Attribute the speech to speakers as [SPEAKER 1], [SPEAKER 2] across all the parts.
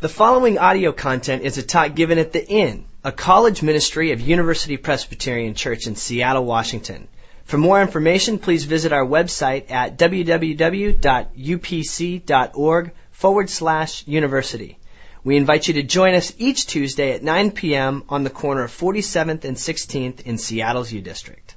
[SPEAKER 1] The following audio content is a talk given at the Inn, a college ministry of University Presbyterian Church in Seattle, Washington. For more information, please visit our website at www.upc.org forward slash university. We invite you to join us each Tuesday at 9 p.m. on the corner of 47th and 16th in Seattle's U District.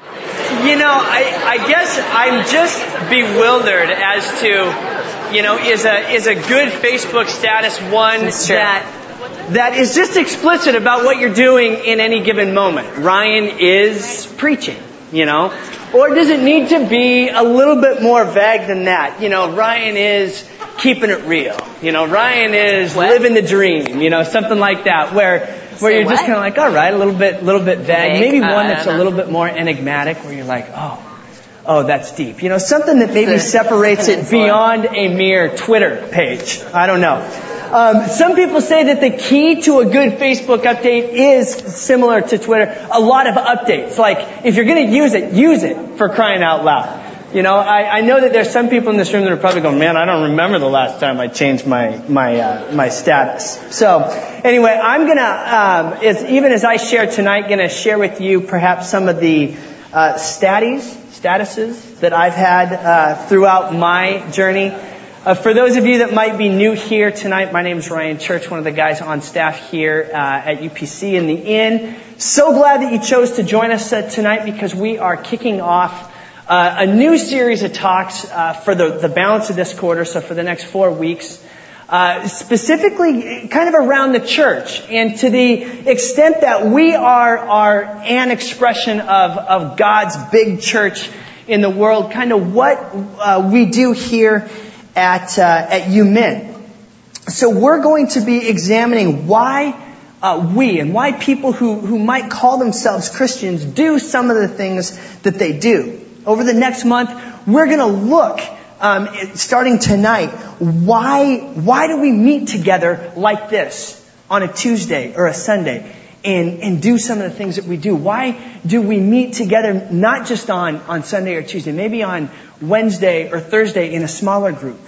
[SPEAKER 2] You know, I, I guess I'm just bewildered as to, you know, is a is a good Facebook status one that that is just explicit about what you're doing in any given moment. Ryan is preaching, you know, or does it need to be a little bit more vague than that? You know, Ryan is keeping it real. You know, Ryan is
[SPEAKER 3] What?
[SPEAKER 2] living the dream. You know, something like that, where where
[SPEAKER 3] Say
[SPEAKER 2] you're just kind of like, all right, a little bit, little bit vague. Maybe
[SPEAKER 3] Uh,
[SPEAKER 2] one that's a little bit more enigmatic, where you're like, oh, oh, that's deep. You know, something that maybe separates it beyond a mere Twitter page. I don't know. Um, some people say that the key to a good Facebook update is similar to Twitter. A lot of updates. Like, if you're going to use it, use it for crying out loud. You know, I, I know that there's some people in this room that are probably going, man, I don't remember the last time I changed my my uh, my status. So, anyway, I'm gonna, um, as, even as I share tonight, gonna share with you perhaps some of the uh, statties, statuses that I've had uh, throughout my journey. Uh, for those of you that might be new here tonight, my name is Ryan Church, one of the guys on staff here uh, at UPC in the Inn. So glad that you chose to join us uh, tonight because we are kicking off uh, a new series of talks uh, for the, the balance of this quarter, so for the next four weeks, uh, specifically kind of around the church, and to the extent that we are, are an expression of, of God's big church in the world, kind of what uh, we do here at, uh, at UMin. So we're going to be examining why uh, we and why people who, who might call themselves Christians do some of the things that they do. Over the next month, we're going to look, um, starting tonight, why why do we meet together like this on a Tuesday or a Sunday? And, and do some of the things that we do. Why do we meet together not just on, on Sunday or Tuesday, maybe on Wednesday or Thursday in a smaller group?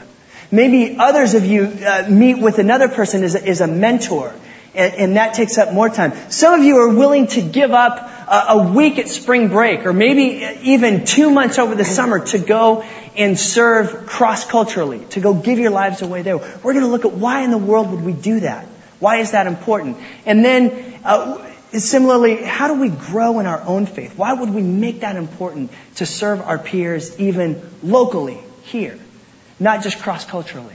[SPEAKER 2] Maybe others of you uh, meet with another person as a, as a mentor, and, and that takes up more time. Some of you are willing to give up a, week at spring break, or maybe even two months over the summer to go and serve cross-culturally, to go give your lives away there. We're going to look at why in the world would we do that? Why is that important? And then, uh, similarly, how do we grow in our own faith? Why would we make that important to serve our peers even locally here? not just cross-culturally.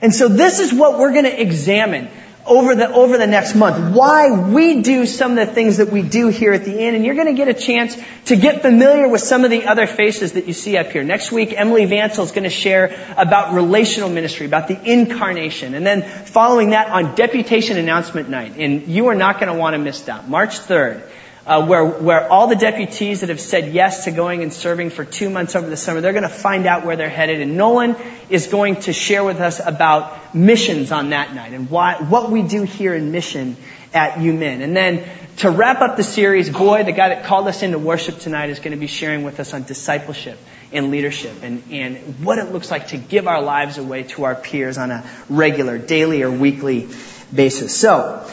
[SPEAKER 2] And so this is what we're going to examine over the, over the next month. Why we do some of the things that we do here at the Inn. And you're going to get a chance to get familiar with some of the other faces that you see up here. Next week, Emily Vansel is going to share about relational ministry, about the incarnation. And then following that on Deputation Announcement Night. And you are not going to want to miss that. March 3rd uh, where, where all the deputies that have said yes to going and serving for two months over the summer, they're going to find out where they're headed. And Nolan is going to share with us about missions on that night and why, what we do here in mission at UMin. And then to wrap up the series, Boy, the guy that called us into worship tonight, is going to be sharing with us on discipleship and leadership and, and what it looks like to give our lives away to our peers on a regular, daily, or weekly basis. So,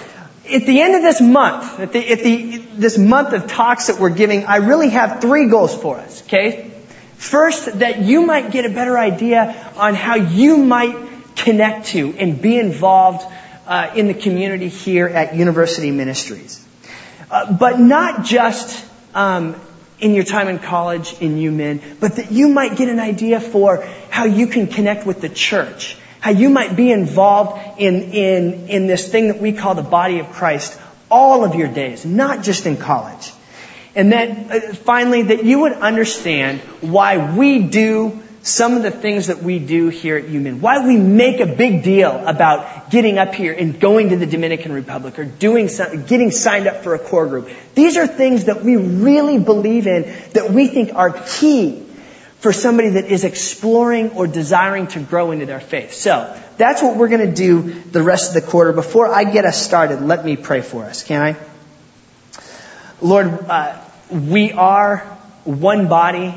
[SPEAKER 2] at the end of this month, at the, at the, this month of talks that we're giving, I really have three goals for us, okay? First, that you might get a better idea on how you might connect to and be involved uh, in the community here at University Ministries. Uh, but not just um, in your time in college in UMin, but that you might get an idea for how you can connect with the church how you might be involved in, in, in this thing that we call the body of Christ all of your days, not just in college. And then uh, finally, that you would understand why we do some of the things that we do here at UMin, why we make a big deal about getting up here and going to the Dominican Republic or doing some, getting signed up for a core group. These are things that we really believe in that we think are key for somebody that is exploring or desiring to grow into their faith. So, that's what we're going to do the rest of the quarter. Before I get us started, let me pray for us, can I? Lord, uh, we are one body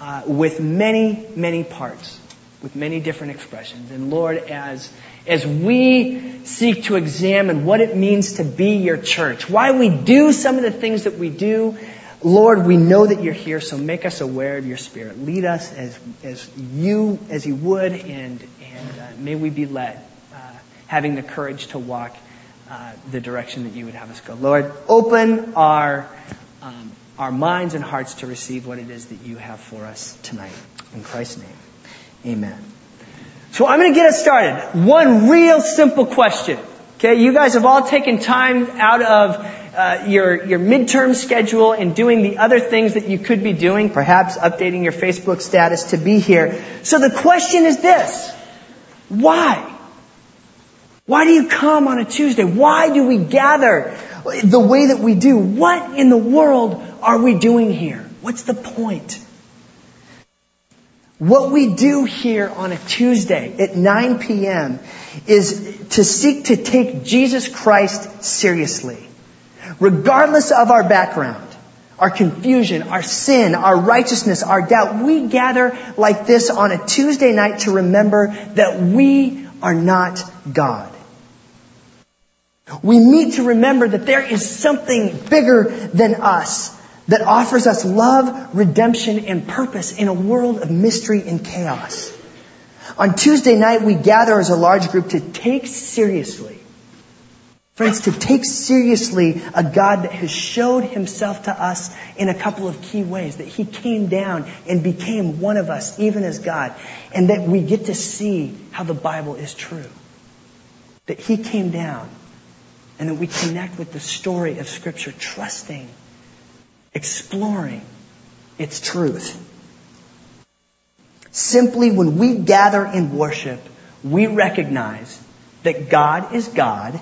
[SPEAKER 2] uh, with many, many parts, with many different expressions. And Lord, as as we seek to examine what it means to be your church, why we do some of the things that we do. Lord, we know that you're here, so make us aware of your spirit. Lead us as, as you, as you would, and, and uh, may we be led, uh, having the courage to walk uh, the direction that you would have us go. Lord, open our, um, our minds and hearts to receive what it is that you have for us tonight. In Christ's name, amen. So I'm going to get us started. One real simple question. Okay, you guys have all taken time out of uh, your your midterm schedule and doing the other things that you could be doing, perhaps updating your Facebook status to be here. So the question is this: Why? Why do you come on a Tuesday? Why do we gather the way that we do? What in the world are we doing here? What's the point? What we do here on a Tuesday at 9 p.m. is to seek to take Jesus Christ seriously. Regardless of our background, our confusion, our sin, our righteousness, our doubt, we gather like this on a Tuesday night to remember that we are not God. We need to remember that there is something bigger than us that offers us love, redemption, and purpose in a world of mystery and chaos. On Tuesday night, we gather as a large group to take seriously, friends, to take seriously a God that has showed himself to us in a couple of key ways, that he came down and became one of us, even as God, and that we get to see how the Bible is true. That he came down and that we connect with the story of Scripture, trusting, exploring its truth. Simply when we gather in worship, we recognize that God is God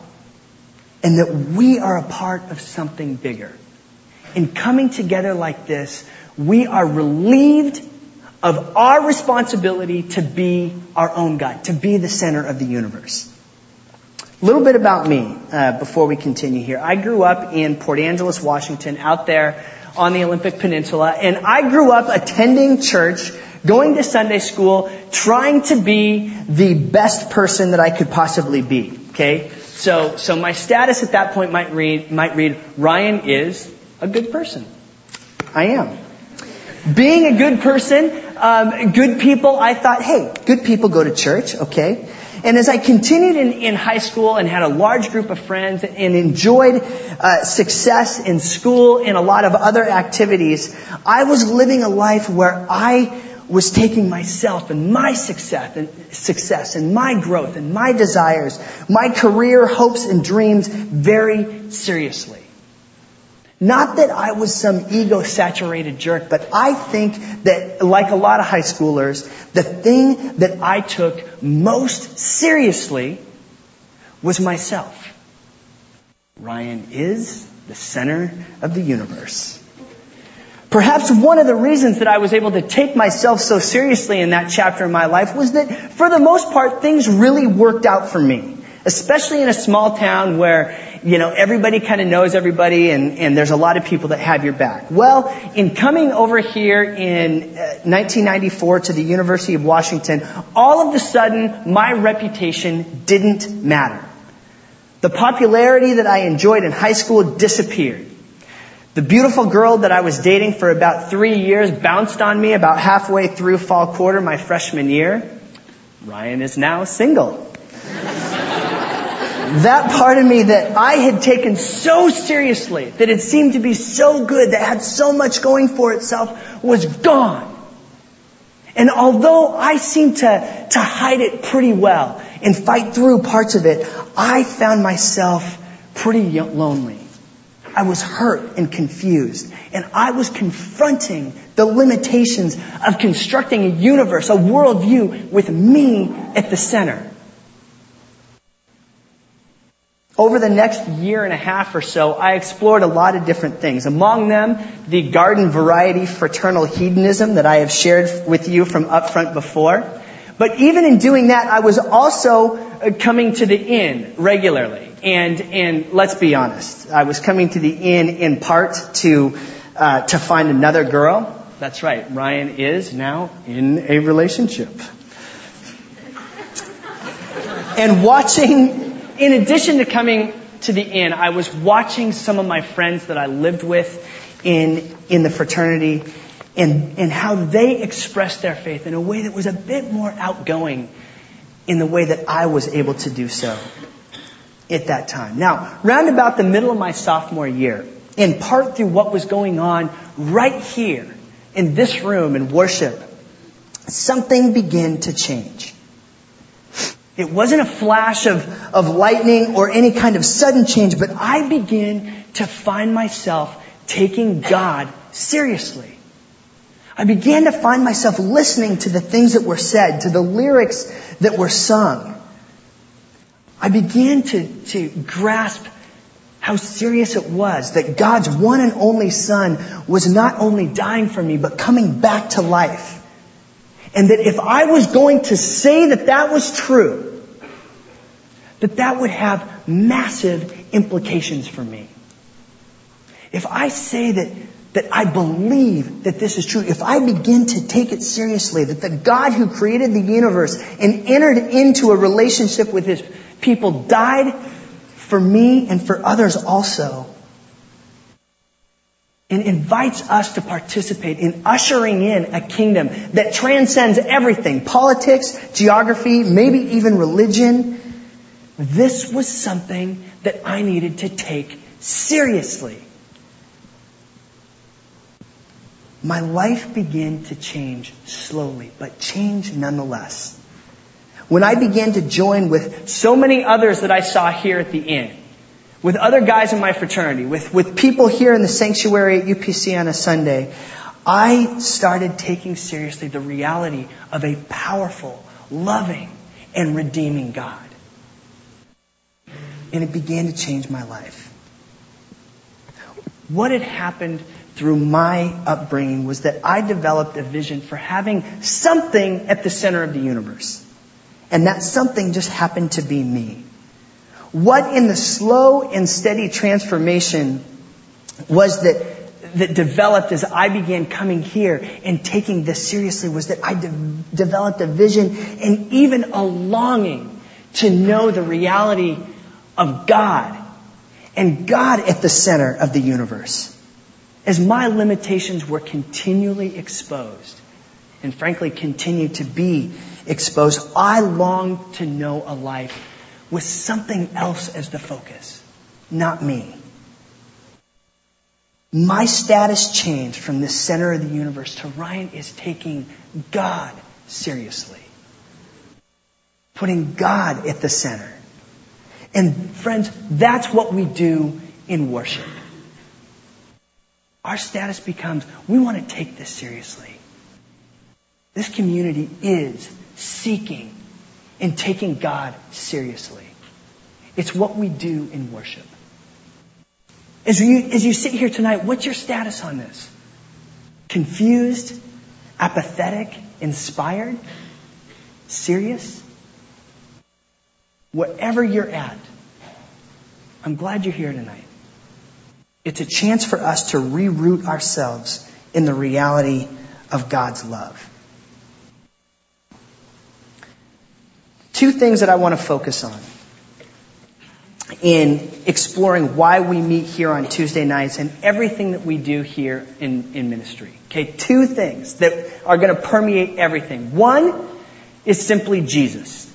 [SPEAKER 2] and that we are a part of something bigger. In coming together like this, we are relieved of our responsibility to be our own God, to be the center of the universe. A little bit about me uh, before we continue here. I grew up in Port Angeles, Washington, out there on the Olympic Peninsula, and I grew up attending church, going to Sunday school, trying to be the best person that I could possibly be. Okay, so so my status at that point might read might read Ryan is a good person. I am. Being a good person, um, good people. I thought, hey, good people go to church. Okay. And as I continued in, in high school and had a large group of friends and enjoyed uh, success in school and a lot of other activities, I was living a life where I was taking myself and my success and success and my growth and my desires, my career hopes and dreams very seriously. Not that I was some ego saturated jerk, but I think that, like a lot of high schoolers, the thing that I took most seriously was myself. Ryan is the center of the universe. Perhaps one of the reasons that I was able to take myself so seriously in that chapter of my life was that, for the most part, things really worked out for me. Especially in a small town where you know, everybody kind of knows everybody and, and there's a lot of people that have your back. Well, in coming over here in uh, 1994 to the University of Washington, all of a sudden my reputation didn't matter. The popularity that I enjoyed in high school disappeared. The beautiful girl that I was dating for about three years bounced on me about halfway through fall quarter my freshman year. Ryan is now single that part of me that I had taken so seriously, that it seemed to be so good, that had so much going for itself, was gone. And although I seemed to, to hide it pretty well and fight through parts of it, I found myself pretty lonely. I was hurt and confused. And I was confronting the limitations of constructing a universe, a worldview with me at the center. Over the next year and a half or so, I explored a lot of different things. Among them, the garden variety fraternal hedonism that I have shared with you from up front before. But even in doing that, I was also uh, coming to the inn regularly. And, and let's be honest, I was coming to the inn in part to, uh, to find another girl. That's right, Ryan is now in a relationship. and watching, in addition to coming to the inn, I was watching some of my friends that I lived with in, in the fraternity and, and how they expressed their faith in a way that was a bit more outgoing in the way that I was able to do so at that time. Now, round about the middle of my sophomore year, in part through what was going on right here in this room in worship, something began to change. It wasn't a flash of, of lightning or any kind of sudden change, but I began to find myself taking God seriously. I began to find myself listening to the things that were said, to the lyrics that were sung. I began to, to grasp how serious it was that God's one and only Son was not only dying for me, but coming back to life. And that if I was going to say that that was true, that that would have massive implications for me. If I say that, that I believe that this is true, if I begin to take it seriously, that the God who created the universe and entered into a relationship with his people died for me and for others also, and invites us to participate in ushering in a kingdom that transcends everything politics, geography, maybe even religion. This was something that I needed to take seriously. My life began to change slowly, but change nonetheless. When I began to join with so many others that I saw here at the inn, with other guys in my fraternity, with, with people here in the sanctuary at UPC on a Sunday, I started taking seriously the reality of a powerful, loving, and redeeming God. And it began to change my life. What had happened through my upbringing was that I developed a vision for having something at the center of the universe. And that something just happened to be me. What in the slow and steady transformation was that, that developed as I began coming here and taking this seriously was that I de- developed a vision and even a longing to know the reality of God and God at the center of the universe. As my limitations were continually exposed and frankly continue to be exposed, I longed to know a life with something else as the focus, not me. My status changed from the center of the universe to Ryan is taking God seriously. Putting God at the center. And friends, that's what we do in worship. Our status becomes, we want to take this seriously. This community is seeking and taking God seriously. It's what we do in worship. As you, as you sit here tonight, what's your status on this? Confused? Apathetic? Inspired? Serious? Wherever you're at, I'm glad you're here tonight. It's a chance for us to reroot ourselves in the reality of God's love. Two things that I want to focus on in exploring why we meet here on Tuesday nights and everything that we do here in, in ministry. Okay, two things that are going to permeate everything. One is simply Jesus.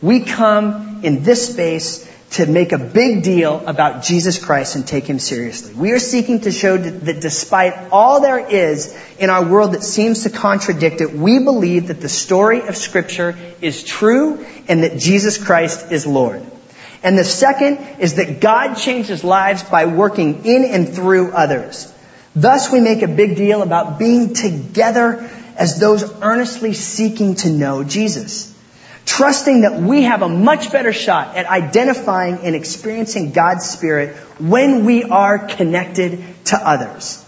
[SPEAKER 2] We come in this space to make a big deal about Jesus Christ and take him seriously. We are seeking to show that despite all there is in our world that seems to contradict it, we believe that the story of Scripture is true and that Jesus Christ is Lord. And the second is that God changes lives by working in and through others. Thus we make a big deal about being together as those earnestly seeking to know Jesus trusting that we have a much better shot at identifying and experiencing God's Spirit when we are connected to others.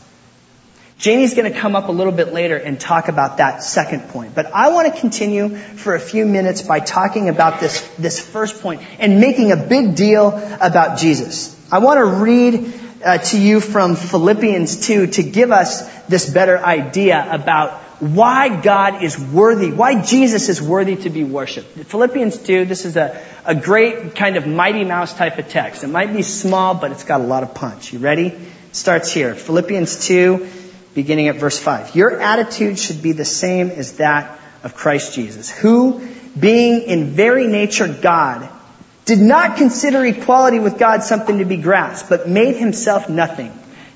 [SPEAKER 2] Janie's going to come up a little bit later and talk about that second point. But I want to continue for a few minutes by talking about this, this first point and making a big deal about Jesus. I want to read uh, to you from Philippians 2 to give us this better idea about why God is worthy, why Jesus is worthy to be worshiped. Philippians 2, this is a, a great kind of Mighty Mouse type of text. It might be small, but it's got a lot of punch. You ready? It starts here. Philippians 2, beginning at verse 5. Your attitude should be the same as that of Christ Jesus, who, being in very nature God, did not consider equality with God something to be grasped, but made himself nothing,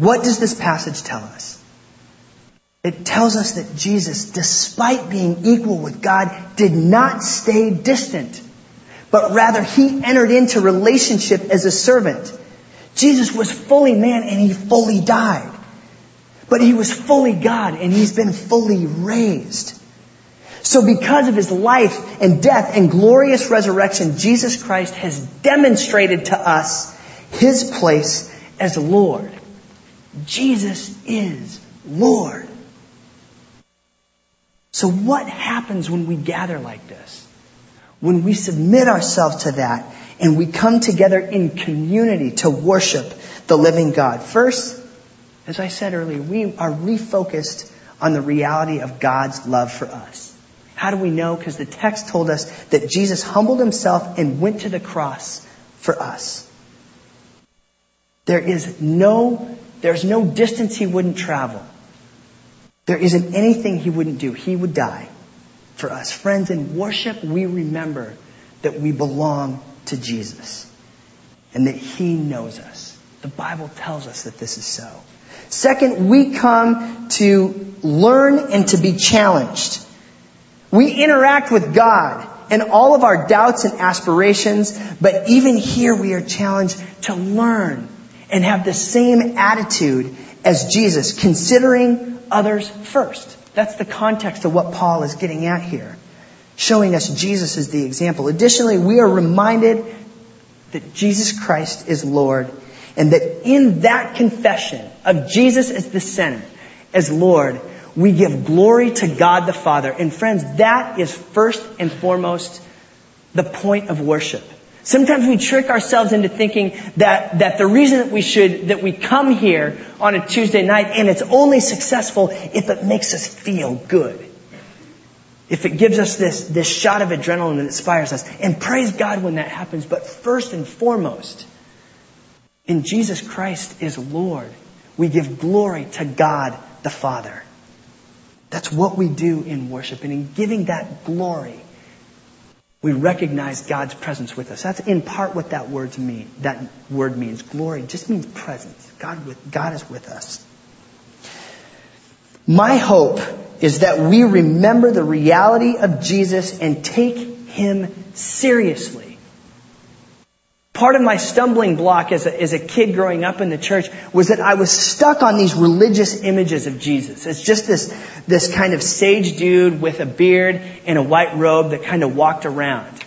[SPEAKER 2] What does this passage tell us? It tells us that Jesus, despite being equal with God, did not stay distant, but rather he entered into relationship as a servant. Jesus was fully man and he fully died. But he was fully God and he's been fully raised. So because of his life and death and glorious resurrection, Jesus Christ has demonstrated to us his place as Lord. Jesus is Lord. So what happens when we gather like this? When we submit ourselves to that and we come together in community to worship the living God. First, as I said earlier, we are refocused on the reality of God's love for us. How do we know? Because the text told us that Jesus humbled himself and went to the cross for us. There is no, there's no distance he wouldn't travel. There isn't anything he wouldn't do. He would die for us. Friends, in worship, we remember that we belong to Jesus and that he knows us. The Bible tells us that this is so. Second, we come to learn and to be challenged. We interact with God and all of our doubts and aspirations, but even here we are challenged to learn and have the same attitude as Jesus, considering others first. That's the context of what Paul is getting at here, showing us Jesus as the example. Additionally, we are reminded that Jesus Christ is Lord and that in that confession of Jesus as the center, as Lord, we give glory to God the Father. And friends, that is first and foremost the point of worship. Sometimes we trick ourselves into thinking that, that the reason that we should, that we come here on a Tuesday night and it's only successful if it makes us feel good. If it gives us this, this shot of adrenaline that inspires us. And praise God when that happens. But first and foremost, in Jesus Christ is Lord. We give glory to God the Father. That's what we do in worship. And in giving that glory, we recognize God's presence with us. That's in part what that word mean. That word means. Glory just means presence. God with God is with us. My hope is that we remember the reality of Jesus and take him seriously. Part of my stumbling block as a, as a kid growing up in the church was that I was stuck on these religious images of Jesus. It's just this, this kind of sage dude with a beard and a white robe that kind of walked around.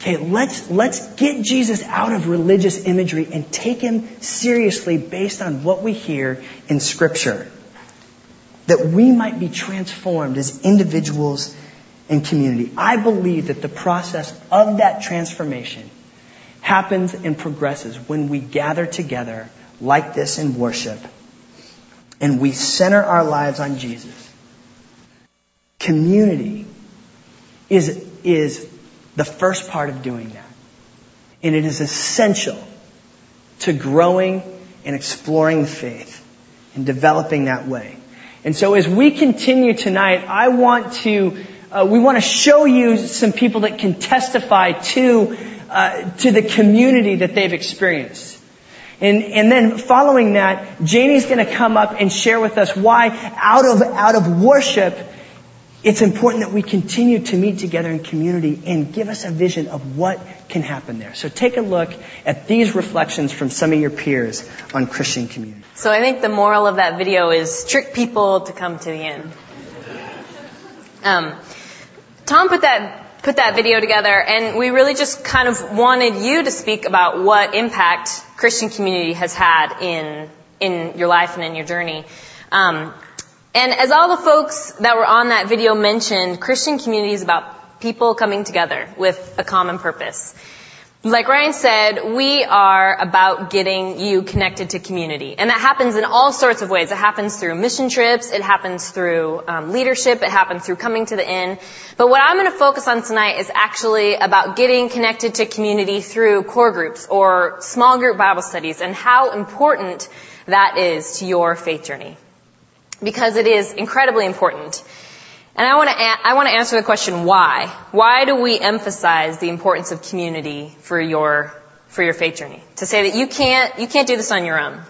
[SPEAKER 2] Okay, let's, let's get Jesus out of religious imagery and take him seriously based on what we hear in scripture. That we might be transformed as individuals and community. I believe that the process of that transformation happens and progresses when we gather together like this in worship and we center our lives on Jesus. Community is, is the first part of doing that. And it is essential to growing and exploring faith and developing that way. And so as we continue tonight, I want to, uh, we want to show you some people that can testify to uh, to the community that they've experienced. And, and then following that, Janie's going to come up and share with us why out of, out of worship, It's important that we continue to meet together in community and give us a vision of what can happen there. So take a look at these reflections from some of your peers on Christian community.
[SPEAKER 3] So I think the moral of that video is trick people to come to the end. Um, Tom put that put that video together, and we really just kind of wanted you to speak about what impact Christian community has had in in your life and in your journey. Um, and as all the folks that were on that video mentioned, Christian community is about people coming together with a common purpose. Like Ryan said, we are about getting you connected to community. And that happens in all sorts of ways. It happens through mission trips, it happens through um, leadership, it happens through coming to the inn. But what I'm going to focus on tonight is actually about getting connected to community through core groups or small group Bible studies and how important that is to your faith journey. Because it is incredibly important. And I want to I want to answer the question why. Why do we emphasize the importance of community for your for your faith journey? To say that you can't you can't do this on your own.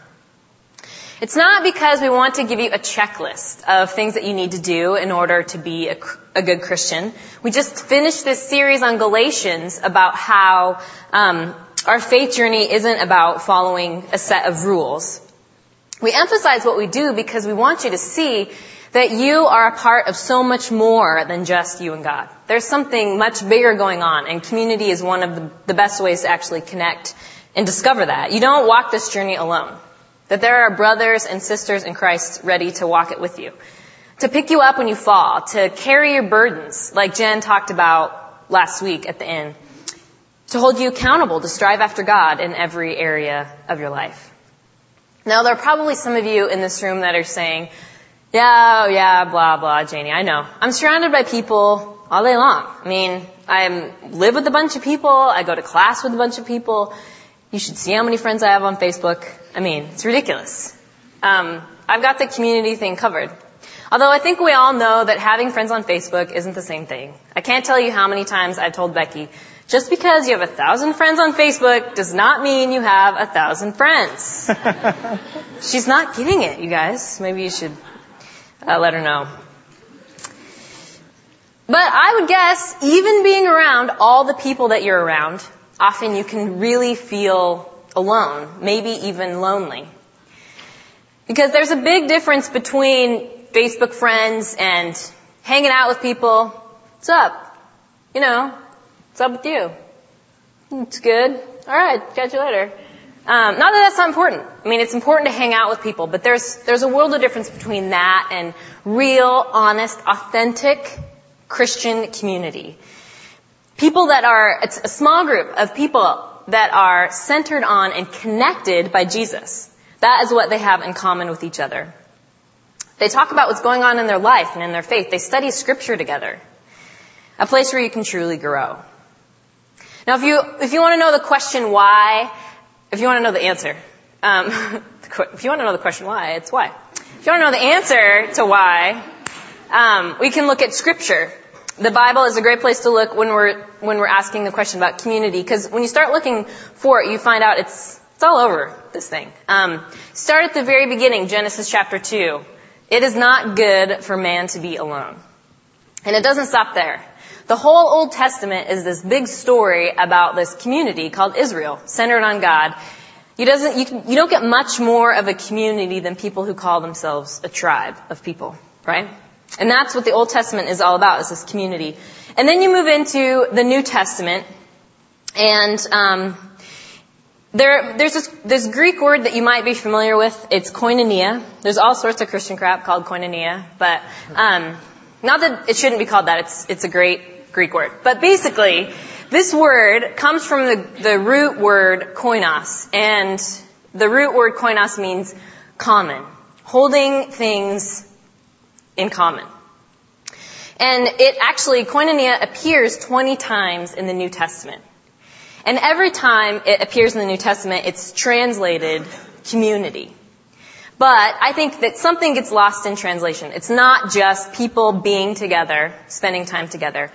[SPEAKER 3] It's not because we want to give you a checklist of things that you need to do in order to be a, a good Christian. We just finished this series on Galatians about how um, our faith journey isn't about following a set of rules. We emphasize what we do because we want you to see that you are a part of so much more than just you and God. There's something much bigger going on, and community is one of the, best ways to actually connect and discover that. You don't walk this journey alone. That there are brothers and sisters in Christ ready to walk it with you. To pick you up when you fall, to carry your burdens, like Jen talked about last week at the inn. To hold you accountable, to strive after God in every area of your life. Now, there are probably some of you in this room that are saying, yeah, oh yeah, blah, blah, Janie, I know. I'm surrounded by people all day long. I mean, I live with a bunch of people. I go to class with a bunch of people. You should see how many friends I have on Facebook. I mean, it's ridiculous. Um, I've got the community thing covered. Although I think we all know that having friends on Facebook isn't the same thing. I can't tell you how many times I've told Becky, just because you have a thousand friends on Facebook does not mean you have a thousand friends. She's not getting it, you guys. Maybe you should uh, let her know. But I would guess, even being around all the people that you're around, often you can really feel alone, maybe even lonely. Because there's a big difference between Facebook friends and hanging out with people. What's up? You know, what's up with you? It's good. Alright, catch you later. Um, not that that's not important. I mean, it's important to hang out with people, but there's there's a world of difference between that and real, honest, authentic Christian community. People that are it's a small group of people that are centered on and connected by Jesus. That is what they have in common with each other. They talk about what's going on in their life and in their faith. They study scripture together. A place where you can truly grow. Now, if you if you want to know the question why if you want to know the answer, um, if you want to know the question why, it's why. If you want to know the answer to why, um, we can look at scripture. The Bible is a great place to look when we're when we're asking the question about community, because when you start looking for it, you find out it's it's all over this thing. Um, start at the very beginning, Genesis chapter two. It is not good for man to be alone, and it doesn't stop there. The whole Old Testament is this big story about this community called Israel, centered on God. You, doesn't, you, you don't get much more of a community than people who call themselves a tribe of people, right? And that's what the Old Testament is all about, is this community. And then you move into the New Testament, and um, there, there's this, this Greek word that you might be familiar with. It's koinonia. There's all sorts of Christian crap called koinonia, but um, not that it shouldn't be called that. It's it's a great Greek word. But basically, this word comes from the, the root word koinos, and the root word koinos means common, holding things in common. And it actually, koinonia appears 20 times in the New Testament. And every time it appears in the New Testament, it's translated community. But I think that something gets lost in translation. It's not just people being together, spending time together,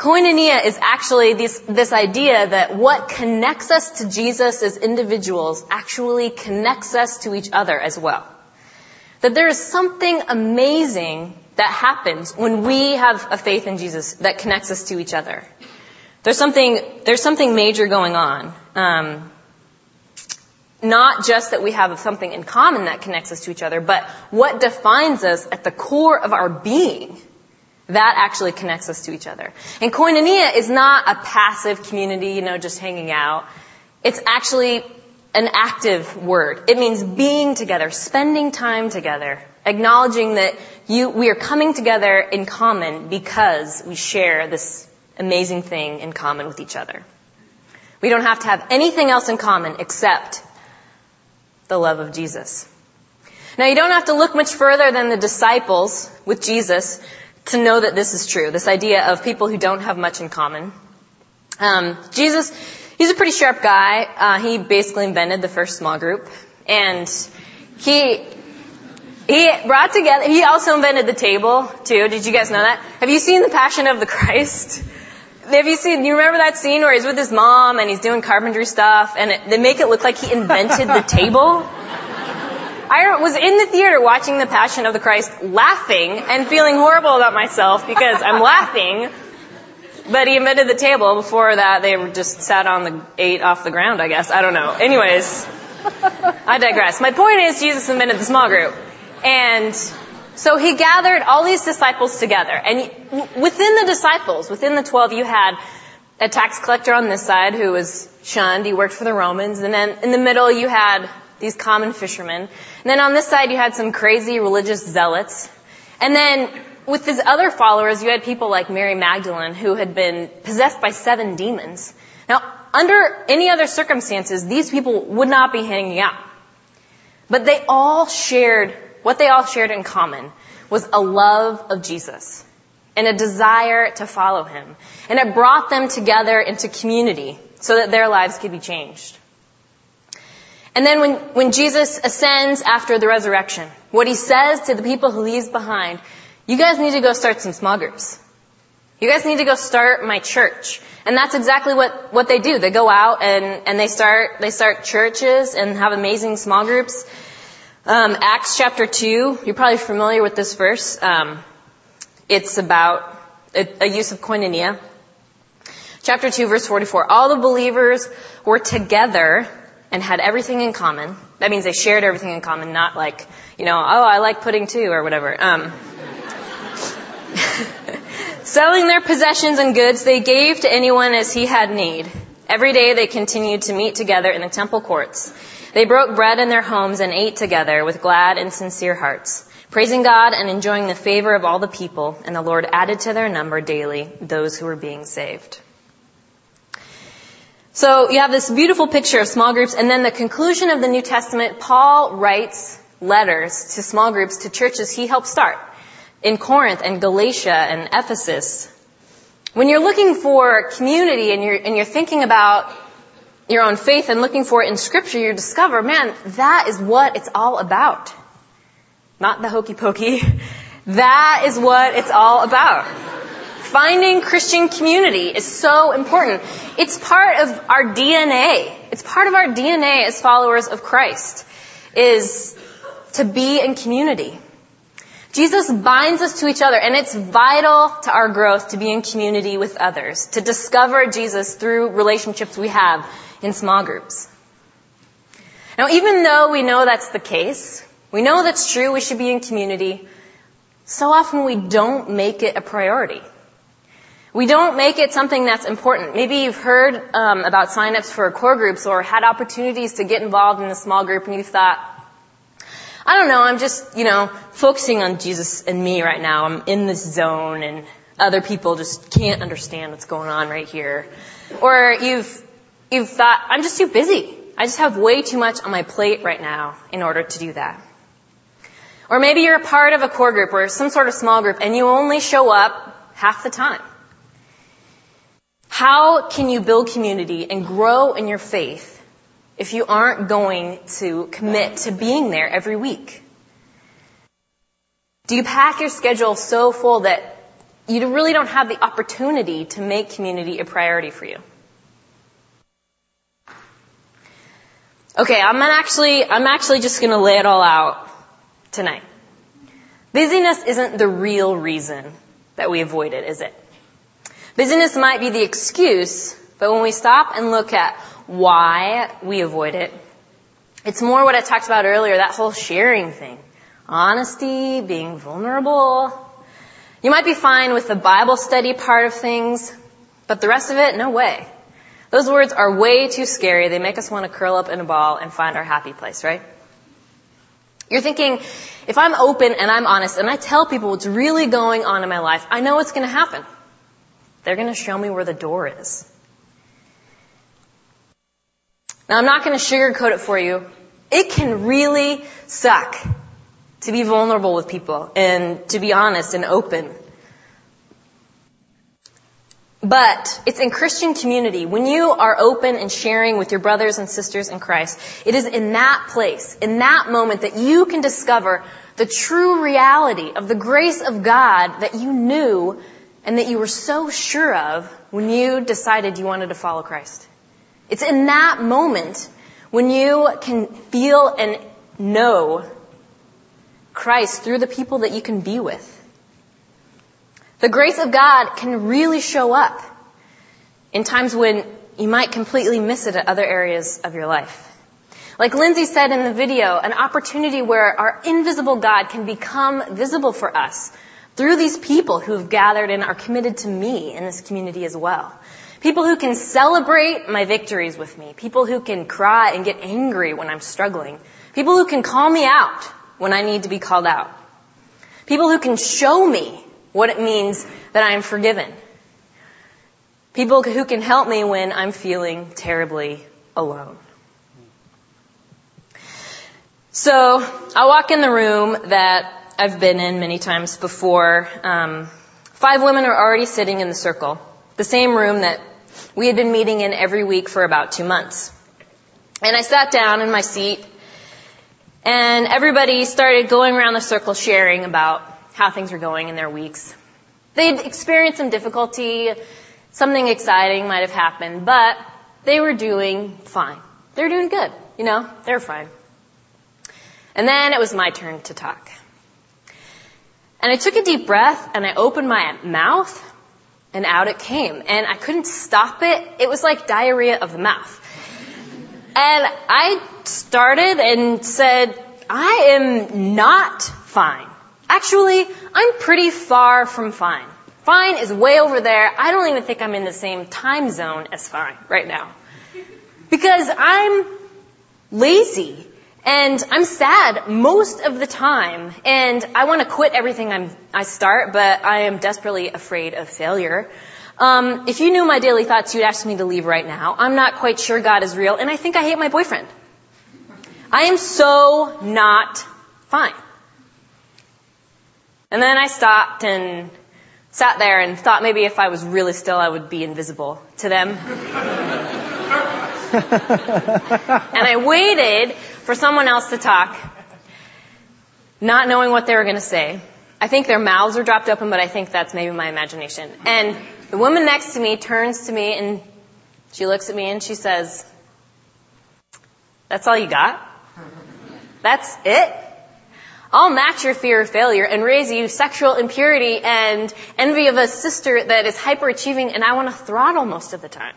[SPEAKER 3] Koinonia is actually this, this idea that what connects us to Jesus as individuals actually connects us to each other as well. That there is something amazing that happens when we have a faith in Jesus that connects us to each other. There's something, there's something major going on. Um, not just that we have something in common that connects us to each other, but what defines us at the core of our being that actually connects us to each other. And koinonia is not a passive community, you know, just hanging out. It's actually an active word. It means being together, spending time together, acknowledging that you, we are coming together in common because we share this amazing thing in common with each other. We don't have to have anything else in common except the love of Jesus. Now you don't have to look much further than the disciples with Jesus to know that this is true. This idea of people who don't have much in common. Um, Jesus, he's a pretty sharp guy. Uh, he basically invented the first small group, and he he brought together. He also invented the table too. Did you guys know that? Have you seen the Passion of the Christ? Have you seen? You remember that scene where he's with his mom and he's doing carpentry stuff, and it, they make it look like he invented the table? I was in the theater watching The Passion of the Christ laughing and feeling horrible about myself because I'm laughing. But he invented the table. Before that, they just sat on the, ate off the ground, I guess. I don't know. Anyways, I digress. My point is Jesus invented the small group. And so he gathered all these disciples together. And within the disciples, within the 12, you had a tax collector on this side who was shunned. He worked for the Romans. And then in the middle, you had these common fishermen. And then on this side, you had some crazy religious zealots. And then with his other followers, you had people like Mary Magdalene who had been possessed by seven demons. Now, under any other circumstances, these people would not be hanging out. But they all shared, what they all shared in common was a love of Jesus and a desire to follow him. And it brought them together into community so that their lives could be changed. And then when, when Jesus ascends after the resurrection, what he says to the people who leaves behind, you guys need to go start some small groups. You guys need to go start my church. And that's exactly what, what they do. They go out and, and they start, they start churches and have amazing small groups. Um, Acts chapter 2, you're probably familiar with this verse. Um, it's about a, a use of koinonia. Chapter 2 verse 44. All the believers were together and had everything in common. That means they shared everything in common, not like, you know, oh, I like pudding too, or whatever. Um, selling their possessions and goods, they gave to anyone as he had need. Every day they continued to meet together in the temple courts. They broke bread in their homes and ate together with glad and sincere hearts, praising God and enjoying the favor of all the people, and the Lord added to their number daily those who were being saved. So you have this beautiful picture of small groups, and then the conclusion of the New Testament, Paul writes letters to small groups, to churches he helped start in Corinth and Galatia and Ephesus. When you're looking for community and you're, and you're thinking about your own faith and looking for it in scripture, you discover, man, that is what it's all about. Not the hokey pokey. That is what it's all about. Finding Christian community is so important. It's part of our DNA. It's part of our DNA as followers of Christ is to be in community. Jesus binds us to each other and it's vital to our growth to be in community with others, to discover Jesus through relationships we have in small groups. Now even though we know that's the case, we know that's true, we should be in community, so often we don't make it a priority. We don't make it something that's important. Maybe you've heard um, about signups for core groups or had opportunities to get involved in a small group and you thought, I don't know, I'm just, you know, focusing on Jesus and me right now. I'm in this zone and other people just can't understand what's going on right here. Or you've, you've thought, I'm just too busy. I just have way too much on my plate right now in order to do that. Or maybe you're a part of a core group or some sort of small group and you only show up half the time. How can you build community and grow in your faith if you aren't going to commit to being there every week? Do you pack your schedule so full that you really don't have the opportunity to make community a priority for you? Okay, I'm actually, I'm actually just gonna lay it all out tonight. Busyness isn't the real reason that we avoid it, is it? Busyness might be the excuse, but when we stop and look at why we avoid it, it's more what I talked about earlier, that whole sharing thing. Honesty, being vulnerable. You might be fine with the Bible study part of things, but the rest of it, no way. Those words are way too scary. They make us want to curl up in a ball and find our happy place, right? You're thinking, if I'm open and I'm honest and I tell people what's really going on in my life, I know what's going to happen. They're going to show me where the door is. Now I'm not going to sugarcoat it for you. It can really suck to be vulnerable with people and to be honest and open. But it's in Christian community, when you are open and sharing with your brothers and sisters in Christ, it is in that place, in that moment that you can discover the true reality of the grace of God that you knew and that you were so sure of when you decided you wanted to follow Christ. It's in that moment when you can feel and know Christ through the people that you can be with. The grace of God can really show up in times when you might completely miss it at other areas of your life. Like Lindsay said in the video, an opportunity where our invisible God can become visible for us through these people who have gathered and are committed to me in this community as well. People who can celebrate my victories with me. People who can cry and get angry when I'm struggling. People who can call me out when I need to be called out. People who can show me what it means that I am forgiven. People who can help me when I'm feeling terribly alone. So I walk in the room that I've been in many times before. Um, five women are already sitting in the circle, the same room that we had been meeting in every week for about two months. And I sat down in my seat, and everybody started going around the circle sharing about how things were going in their weeks. They'd experienced some difficulty, something exciting might have happened, but they were doing fine. They were doing good, you know, they were fine. And then it was my turn to talk. And I took a deep breath and I opened my mouth and out it came. And I couldn't stop it. It was like diarrhea of the mouth. And I started and said, I am not fine. Actually, I'm pretty far from fine. Fine is way over there. I don't even think I'm in the same time zone as fine right now. Because I'm lazy and I'm sad most of the time and I want to quit everything I'm, I start, but I am desperately afraid of failure. Um, if you knew my daily thoughts, you'd ask me to leave right now. I'm not quite sure God is real and I think I hate my boyfriend. I am so not fine. And then I stopped and sat there and thought maybe if I was really still, I would be invisible to them. and I waited for someone else to talk, not knowing what they were going to say. I think their mouths were dropped open, but I think that's maybe my imagination. And the woman next to me turns to me and she looks at me and she says, That's all you got? That's it? I'll match your fear of failure and raise you sexual impurity and envy of a sister that is hyperachieving and I want to throttle most of the time.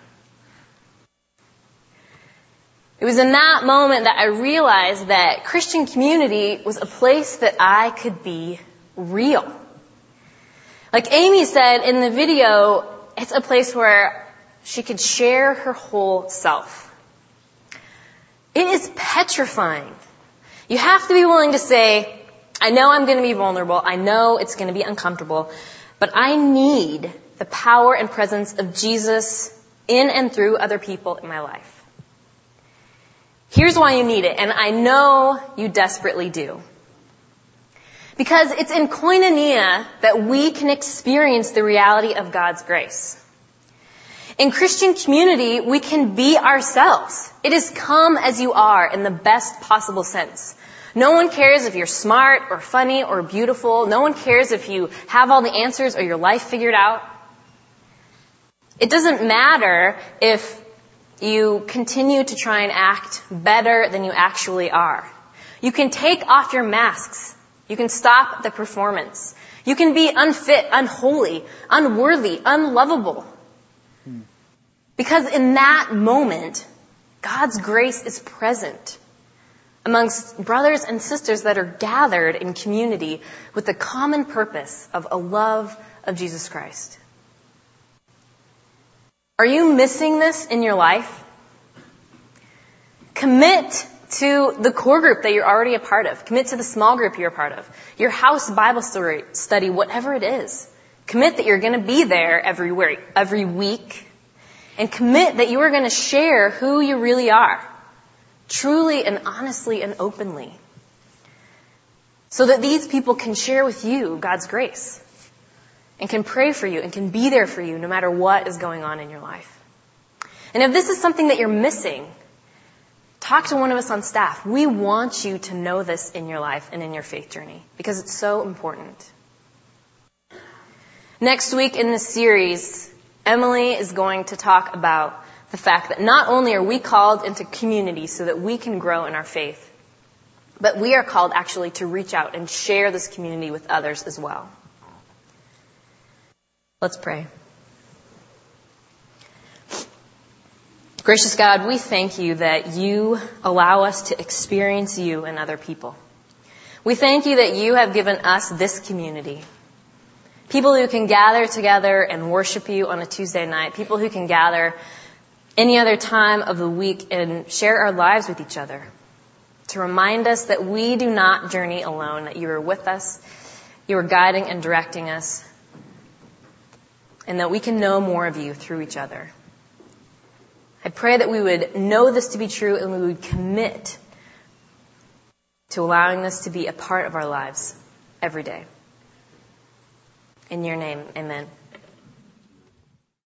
[SPEAKER 3] It was in that moment that I realized that Christian community was a place that I could be real. Like Amy said in the video, it's a place where she could share her whole self. It is petrifying. You have to be willing to say, I know I'm going to be vulnerable. I know it's going to be uncomfortable, but I need the power and presence of Jesus in and through other people in my life. Here's why you need it, and I know you desperately do. Because it's in koinonia that we can experience the reality of God's grace. In Christian community, we can be ourselves. It is come as you are in the best possible sense. No one cares if you're smart or funny or beautiful. No one cares if you have all the answers or your life figured out. It doesn't matter if you continue to try and act better than you actually are. You can take off your masks You can stop the performance. You can be unfit, unholy, unworthy, unlovable. Because in that moment, God's grace is present amongst brothers and sisters that are gathered in community with the common purpose of a love of Jesus Christ. Are you missing this in your life? Commit to the core group that you're already a part of. Commit to the small group you're a part of. Your house Bible study, whatever it is. Commit that you're going to be there every every week. And commit that you are going to share who you really are. Truly and honestly and openly. So that these people can share with you God's grace. And can pray for you and can be there for you no matter what is going on in your life. And if this is something that you're missing, Talk to one of us on staff. We want you to know this in your life and in your faith journey because it's so important. Next week in this series, Emily is going to talk about the fact that not only are we called into community so that we can grow in our faith, but we are called actually to reach out and share this community with others as well. Let's pray. Gracious God, we thank you that you allow us to experience you and other people. We thank you that you have given us this community. People who can gather together and worship you on a Tuesday night. People who can gather any other time of the week and share our lives with each other. To remind us that we do not journey alone, that you are with us, you are guiding and directing us, and that we can know more of you through each other. I pray that we would know this to be true and we would commit to allowing this to be a part of our lives every day. In your name, amen.